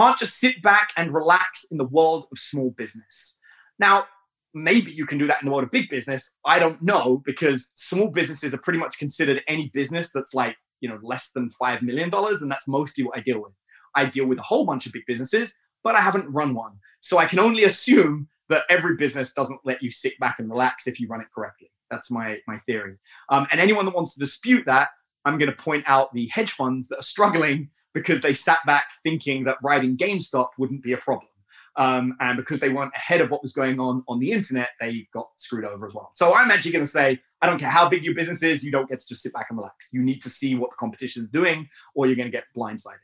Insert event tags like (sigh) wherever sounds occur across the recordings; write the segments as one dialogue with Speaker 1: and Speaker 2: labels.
Speaker 1: can't just sit back and relax in the world of small business. Now, maybe you can do that in the world of big business. I don't know because small businesses are pretty much considered any business that's like, you know, less than $5 million. And that's mostly what I deal with. I deal with a whole bunch of big businesses, but I haven't run one. So I can only assume that every business doesn't let you sit back and relax if you run it correctly. That's my, my theory. Um, and anyone that wants to dispute that, I'm going to point out the hedge funds that are struggling (laughs) because they sat back thinking that riding GameStop wouldn't be a problem. Um, and because they weren't ahead of what was going on on the internet, they got screwed over as well. So I'm actually going to say, I don't care how big your business is, you don't get to just sit back and relax. You need to see what the competition is doing, or you're going to get blindsided.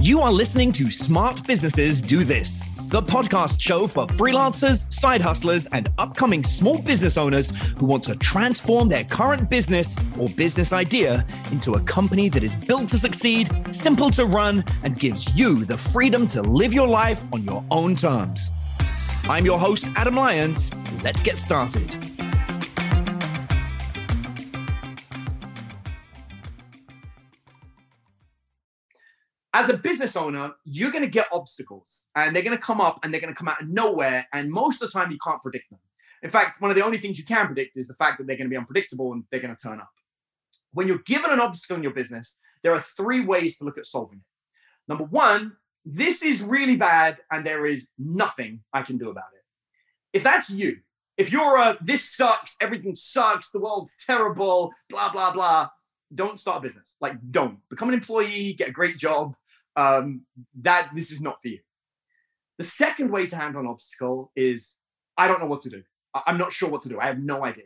Speaker 2: You are listening to Smart Businesses Do This, the podcast show for freelancers, side hustlers, and upcoming small business owners who want to transform their current business or business idea into a company that is built to succeed, simple to run, and gives you the freedom to live your life on your own terms. I'm your host, Adam Lyons. Let's get started.
Speaker 1: As a business owner, you're going to get obstacles and they're going to come up and they're going to come out of nowhere. And most of the time, you can't predict them. In fact, one of the only things you can predict is the fact that they're going to be unpredictable and they're going to turn up. When you're given an obstacle in your business, there are three ways to look at solving it. Number one, this is really bad and there is nothing I can do about it. If that's you, if you're a this sucks, everything sucks, the world's terrible, blah, blah, blah, don't start a business. Like, don't become an employee, get a great job. Um, that this is not for you. The second way to handle an obstacle is I don't know what to do. I'm not sure what to do. I have no idea.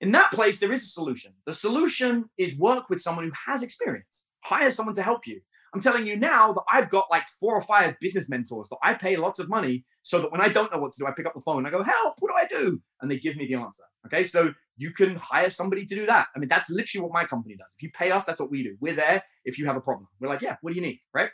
Speaker 1: In that place, there is a solution. The solution is work with someone who has experience. Hire someone to help you. I'm telling you now that I've got like four or five business mentors that I pay lots of money so that when I don't know what to do, I pick up the phone and I go, help, what do I do? And they give me the answer. Okay. So you can hire somebody to do that. I mean, that's literally what my company does. If you pay us, that's what we do. We're there if you have a problem. We're like, yeah, what do you need? Right.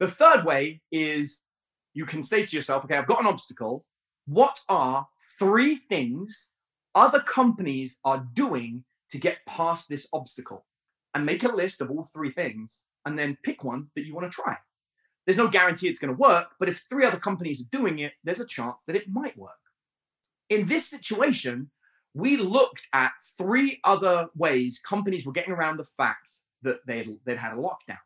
Speaker 1: The third way is you can say to yourself, okay, I've got an obstacle. What are three things other companies are doing to get past this obstacle? And make a list of all three things and then pick one that you want to try. There's no guarantee it's going to work, but if three other companies are doing it, there's a chance that it might work. In this situation, we looked at three other ways companies were getting around the fact that they'd, they'd had a lockdown.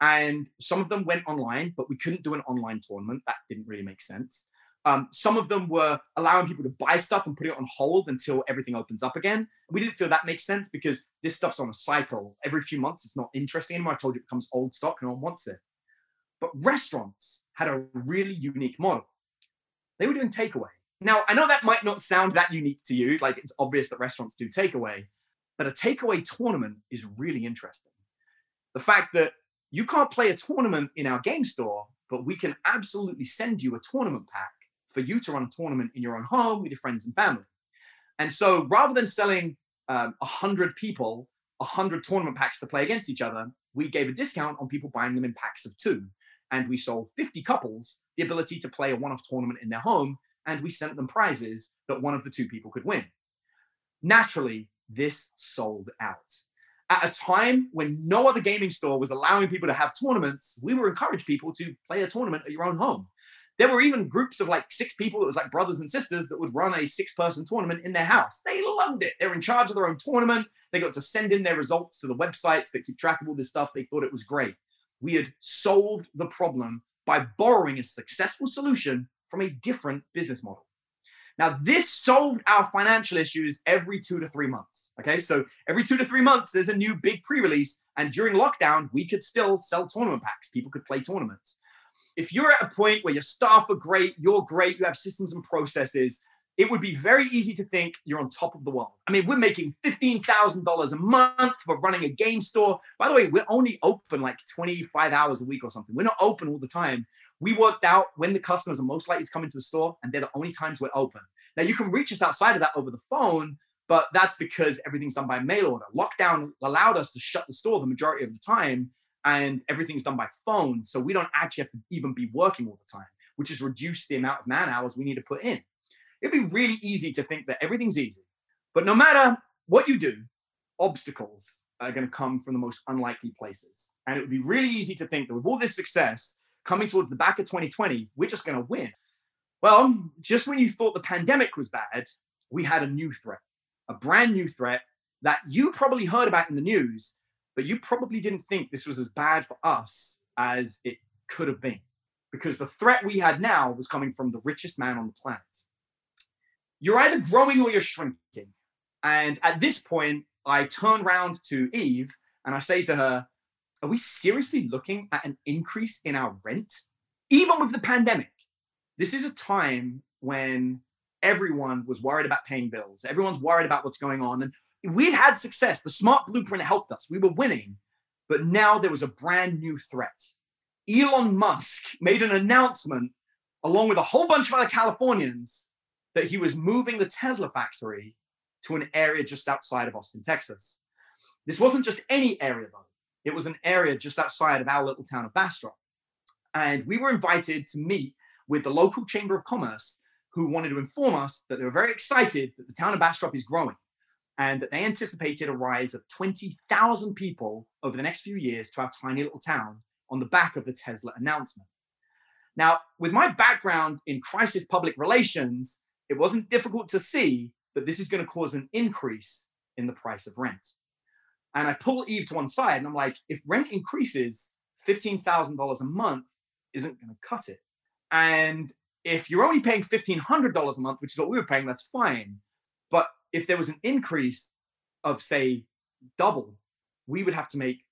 Speaker 1: And some of them went online, but we couldn't do an online tournament. That didn't really make sense. Um, some of them were allowing people to buy stuff and put it on hold until everything opens up again. We didn't feel that makes sense because this stuff's on a cycle. Every few months, it's not interesting anymore. I told you it becomes old stock, no one wants it. But restaurants had a really unique model. They were doing takeaway. Now, I know that might not sound that unique to you. Like it's obvious that restaurants do takeaway, but a takeaway tournament is really interesting. The fact that you can't play a tournament in our game store, but we can absolutely send you a tournament pack for you to run a tournament in your own home with your friends and family. And so rather than selling um, 100 people 100 tournament packs to play against each other, we gave a discount on people buying them in packs of two. And we sold 50 couples the ability to play a one off tournament in their home. And we sent them prizes that one of the two people could win. Naturally, this sold out. At a time when no other gaming store was allowing people to have tournaments, we were encourage people to play a tournament at your own home. There were even groups of like six people, it was like brothers and sisters that would run a six person tournament in their house. They loved it. They're in charge of their own tournament. They got to send in their results to the websites that keep track of all this stuff. They thought it was great. We had solved the problem by borrowing a successful solution from a different business model. Now, this solved our financial issues every two to three months. Okay, so every two to three months, there's a new big pre release. And during lockdown, we could still sell tournament packs. People could play tournaments if you're at a point where your staff are great, you're great, you have systems and processes, it would be very easy to think you're on top of the world. I mean, we're making $15,000 a month for running a game store. By the way, we're only open like 25 hours a week or something. We're not open all the time. We worked out when the customers are most likely to come into the store, and they're the only times we're open. Now, you can reach us outside of that over the phone, but that's because everything's done by mail order. Lockdown allowed us to shut the store the majority of the time and everything's done by phone. So we don't actually have to even be working all the time, which has reduced the amount of man hours we need to put in. It'd be really easy to think that everything's easy. But no matter what you do, obstacles are going to come from the most unlikely places. And it would be really easy to think that with all this success coming towards the back of 2020, we're just going to win. Well, just when you thought the pandemic was bad, we had a new threat, a brand new threat that you probably heard about in the news, but you probably didn't think this was as bad for us as it could have been. Because the threat we had now was coming from the richest man on the planet. You're either growing or you're shrinking. And at this point, I turn around to Eve and I say to her, Are we seriously looking at an increase in our rent? Even with the pandemic, this is a time when everyone was worried about paying bills. Everyone's worried about what's going on. And we'd had success. The smart blueprint helped us. We were winning. But now there was a brand new threat. Elon Musk made an announcement, along with a whole bunch of other Californians, that he was moving the Tesla factory to an area just outside of Austin, Texas. This wasn't just any area, though. It was an area just outside of our little town of Bastrop. And we were invited to meet with the local Chamber of Commerce, who wanted to inform us that they were very excited that the town of Bastrop is growing and that they anticipated a rise of 20,000 people over the next few years to our tiny little town on the back of the Tesla announcement. Now, with my background in crisis public relations, it wasn't difficult to see that this is going to cause an increase in the price of rent. And I pull Eve to one side and I'm like, if rent increases, $15,000 a month isn't going to cut it. And if you're only paying $1,500 a month, which is what we were paying, that's fine. But if there was an increase of, say, double, we would have to make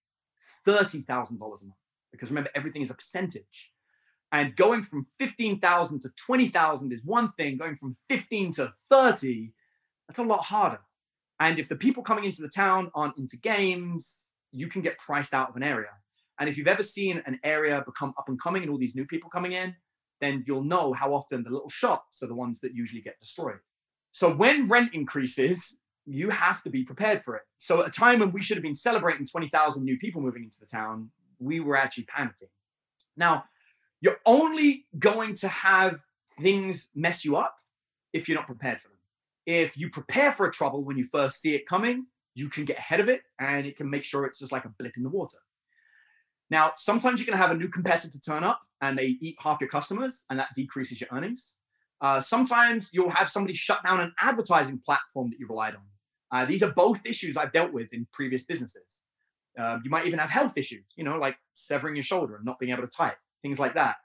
Speaker 1: $30,000 a month. Because remember, everything is a percentage. And going from 15,000 to 20,000 is one thing, going from 15 to 30 that's a lot harder. And if the people coming into the town aren't into games, you can get priced out of an area. And if you've ever seen an area become up and coming and all these new people coming in, then you'll know how often the little shops are the ones that usually get destroyed. So when rent increases, you have to be prepared for it. So at a time when we should have been celebrating 20,000 new people moving into the town, we were actually panicking. Now, you're only going to have things mess you up if you're not prepared for them if you prepare for a trouble when you first see it coming, you can get ahead of it and it can make sure it's just like a blip in the water. Now, sometimes you're going to have a new competitor turn up and they eat half your customers and that decreases your earnings. Uh, sometimes you'll have somebody shut down an advertising platform that you relied on. Uh, these are both issues I've dealt with in previous businesses. Uh, you might even have health issues, you know, like severing your shoulder and not being able to type, things like that.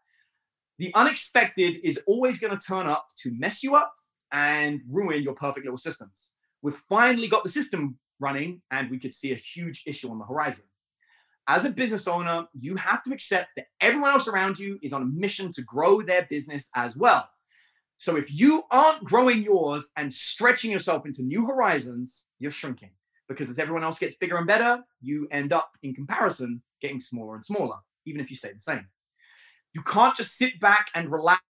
Speaker 1: The unexpected is always going to turn up to mess you up and ruin your perfect little systems. We've finally got the system running and we could see a huge issue on the horizon. As a business owner, you have to accept that everyone else around you is on a mission to grow their business as well. So if you aren't growing yours and stretching yourself into new horizons, you're shrinking because as everyone else gets bigger and better, you end up in comparison getting smaller and smaller, even if you stay the same. You can't just sit back and relax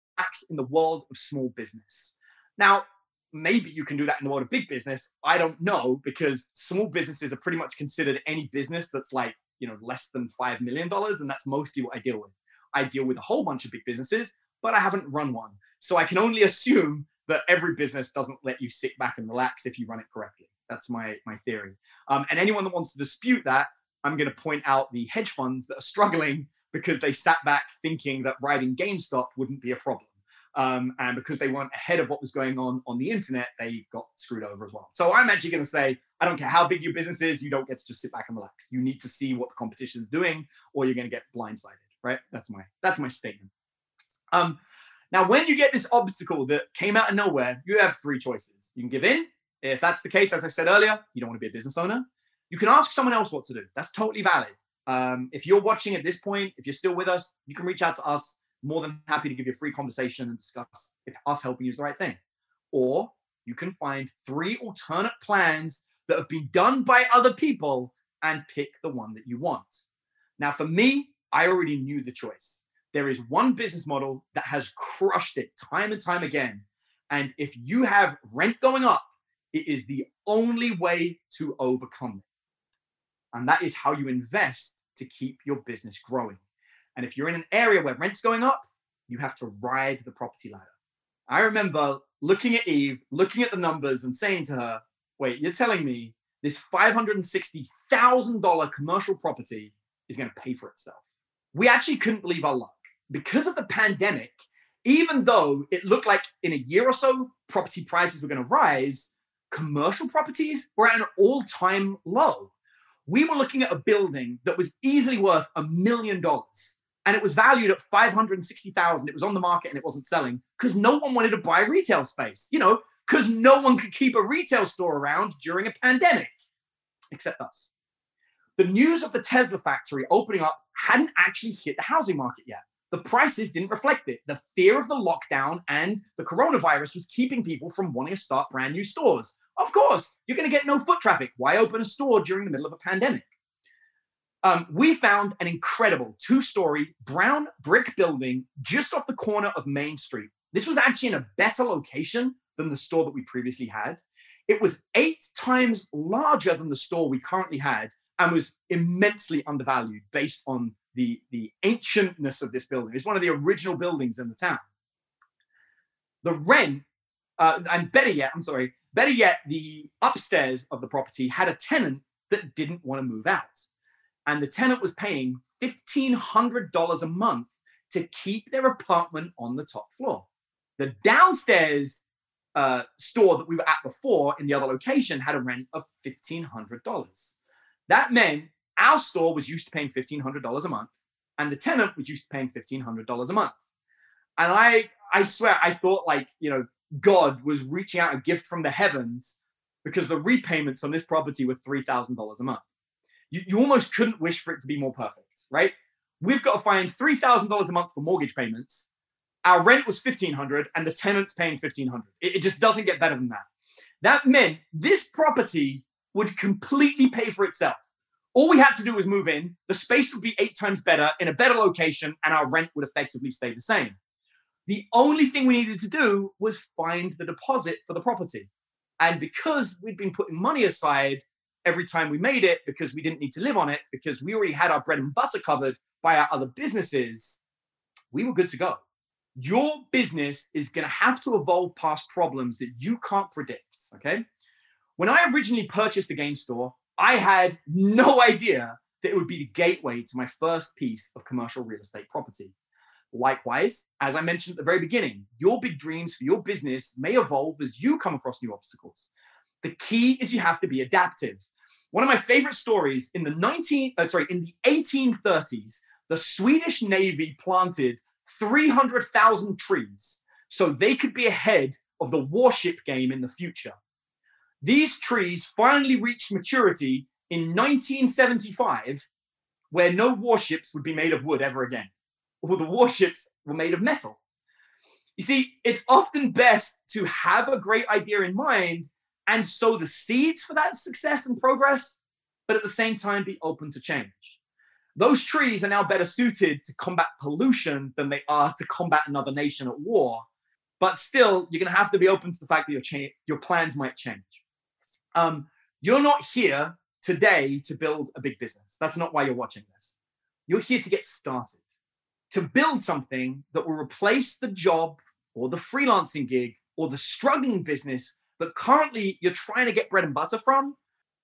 Speaker 1: in the world of small business. Now, maybe you can do that in the world of big business. I don't know because small businesses are pretty much considered any business that's like, you know, less than $5 million. And that's mostly what I deal with. I deal with a whole bunch of big businesses, but I haven't run one. So I can only assume that every business doesn't let you sit back and relax if you run it correctly. That's my, my theory. Um, and anyone that wants to dispute that, I'm going to point out the hedge funds that are struggling because they sat back thinking that riding GameStop wouldn't be a problem. Um, and because they weren't ahead of what was going on on the internet, they got screwed over as well. So I'm actually going to say, I don't care how big your business is, you don't get to just sit back and relax. You need to see what the competition is doing, or you're going to get blindsided. Right? That's my that's my statement. Um, now, when you get this obstacle that came out of nowhere, you have three choices. You can give in. If that's the case, as I said earlier, you don't want to be a business owner. You can ask someone else what to do. That's totally valid. Um, if you're watching at this point, if you're still with us, you can reach out to us more than happy to give you a free conversation and discuss if us helping you is the right thing. Or you can find three alternate plans that have been done by other people and pick the one that you want. Now, for me, I already knew the choice. There is one business model that has crushed it time and time again. And if you have rent going up, it is the only way to overcome it. And that is how you invest to keep your business growing. And if you're in an area where rent's going up, you have to ride the property ladder. I remember looking at Eve, looking at the numbers and saying to her, wait, you're telling me this $560,000 commercial property is going to pay for itself. We actually couldn't believe our luck. Because of the pandemic, even though it looked like in a year or so property prices were going to rise, commercial properties were at an all time low. We were looking at a building that was easily worth a million dollars and it was valued at 560,000. It was on the market and it wasn't selling because no one wanted to buy retail space, you know, because no one could keep a retail store around during a pandemic except us. The news of the Tesla factory opening up hadn't actually hit the housing market yet. The prices didn't reflect it. The fear of the lockdown and the coronavirus was keeping people from wanting to start brand new stores. Of course, you're going to get no foot traffic. Why open a store during the middle of a pandemic? Um, we found an incredible two story brown brick building just off the corner of Main Street. This was actually in a better location than the store that we previously had. It was eight times larger than the store we currently had and was immensely undervalued based on the, the ancientness of this building. It's one of the original buildings in the town. The rent, uh, and better yet, I'm sorry, better yet, the upstairs of the property had a tenant that didn't want to move out and the tenant was paying $1,500 a month to keep their apartment on the top floor. The downstairs uh, store that we were at before in the other location had a rent of $1,500. That meant our store was used to paying $1,500 a month, and the tenant was used to paying $1,500 a month. And I, I swear, I thought like, you know, God was reaching out a gift from the heavens because the repayments on this property were $3,000 a month you, you almost couldn't wish for it to be more perfect, right? We've got to find $3,000 a month for mortgage payments. Our rent was 1500 and the tenant's paying 1500 it, it just doesn't get better than that. That meant this property would completely pay for itself. All we had to do was move in, the space would be eight times better in a better location, and our rent would effectively stay the same. The only thing we needed to do was find the deposit for the property. And because we'd been putting money aside, every time we made it because we didn't need to live on it because we already had our bread and butter covered by our other businesses, we were good to go. Your business is going to have to evolve past problems that you can't predict. Okay. When I originally purchased the game store, I had no (laughs) idea that it would be the gateway to my first piece of commercial real estate property. Likewise, as I mentioned at the very beginning, your big dreams for your business may evolve as you come across new obstacles. The key is you have to be adaptive. One of my favorite stories in the 19 uh, sorry, in the 1830s, the Swedish Navy planted 300,000 trees so they could be ahead of the warship game in the future. These trees finally reached maturity in 1975 where no warships would be made of wood ever again. Or the warships were made of metal. You see, it's often best to have a great idea in mind and sow the seeds for that success and progress, but at the same time be open to change. Those trees are now better suited to combat pollution than they are to combat another nation at war. But still, you're going to have to be open to the fact that your, cha- your plans might change. Um, you're not here today to build a big business. That's not why you're watching this. You're here to get started, to build something that will replace the job or the freelancing gig or the struggling business that currently you're trying to get bread and butter from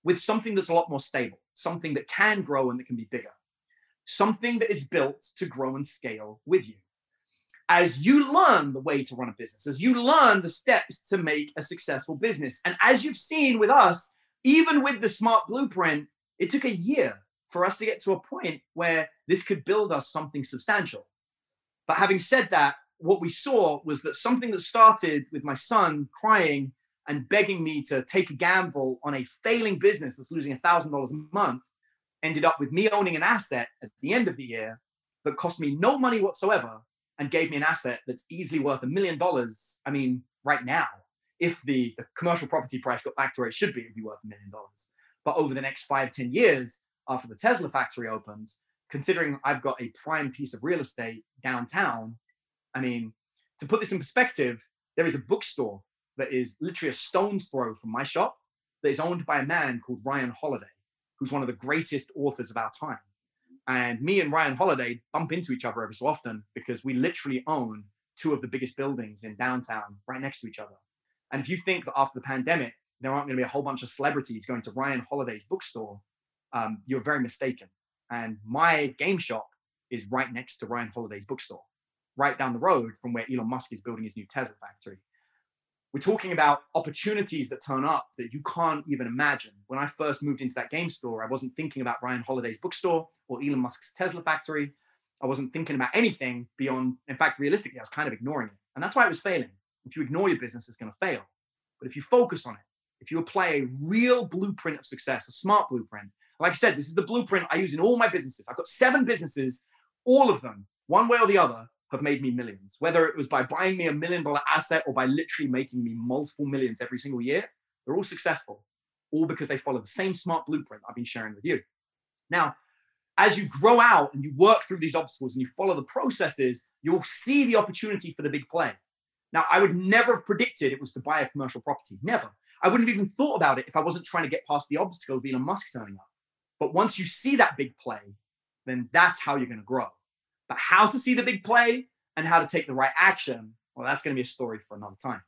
Speaker 1: with something that's a lot more stable, something that can grow and that can be bigger, something that is built to grow and scale with you. As you learn the way to run a business, as you learn the steps to make a successful business, and as you've seen with us, even with the smart blueprint, it took a year for us to get to a point where this could build us something substantial. But having said that, what we saw was that something that started with my son crying and begging me to take a gamble on a failing business that's losing $1,000 a month ended up with me owning an asset at the end of the year that cost me no money whatsoever and gave me an asset that's easily worth a million dollars. I mean, right now, if the, the commercial property price got back to where it should be, it'd be worth a million dollars. But over the next five, ten years, after the Tesla factory opens, considering I've got a prime piece of real estate downtown, I mean, to put this in perspective, there is a bookstore that is literally a stone's throw from my shop that is owned by a man called Ryan Holiday, who's one of the greatest authors of our time. And me and Ryan Holiday bump into each other every so often because we literally own two of the biggest buildings in downtown right next to each other. And if you think that after the pandemic, there aren't going to be a whole bunch of celebrities going to Ryan Holiday's bookstore, um, you're very mistaken. And my game shop is right next to Ryan Holiday's bookstore, right down the road from where Elon Musk is building his new Tesla factory. We're talking about opportunities that turn up that you can't even imagine. When I first moved into that game store, I wasn't thinking about Ryan Holiday's bookstore or Elon Musk's Tesla factory. I wasn't thinking about anything beyond, in fact, realistically, I was kind of ignoring it. And that's why it was failing. If you ignore your business, it's going to fail. But if you focus on it, if you apply a real blueprint of success, a smart blueprint, like I said, this is the blueprint I use in all my businesses. I've got seven businesses, all of them, one way or the other, have made me millions. Whether it was by buying me a million dollar asset or by literally making me multiple millions every single year, they're all successful, all because they follow the same smart blueprint I've been sharing with you. Now, as you grow out and you work through these obstacles and you follow the processes, you'll see the opportunity for the big play. Now, I would never have predicted it was to buy a commercial property. Never. I wouldn't have even thought about it if I wasn't trying to get past the obstacle of Elon Musk turning up. But once you see that big play, then that's how you're going to grow. But how to see the big play and how to take the right action, well, that's going to be a story for another time.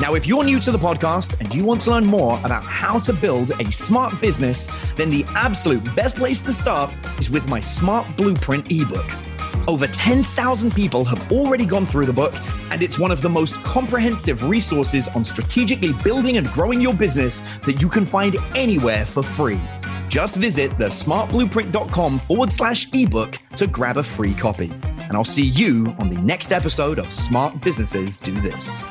Speaker 2: Now, if you're new to the podcast and you want to learn more about how to build a smart business, then the absolute best place to start is with my Smart Blueprint ebook. Over 10,000 people have already gone through the book, and it's one of the most comprehensive resources on strategically building and growing your business that you can find anywhere for free. Just visit thesmartblueprint.com forward slash ebook to grab a free copy. And I'll see you on the next episode of Smart Businesses Do This.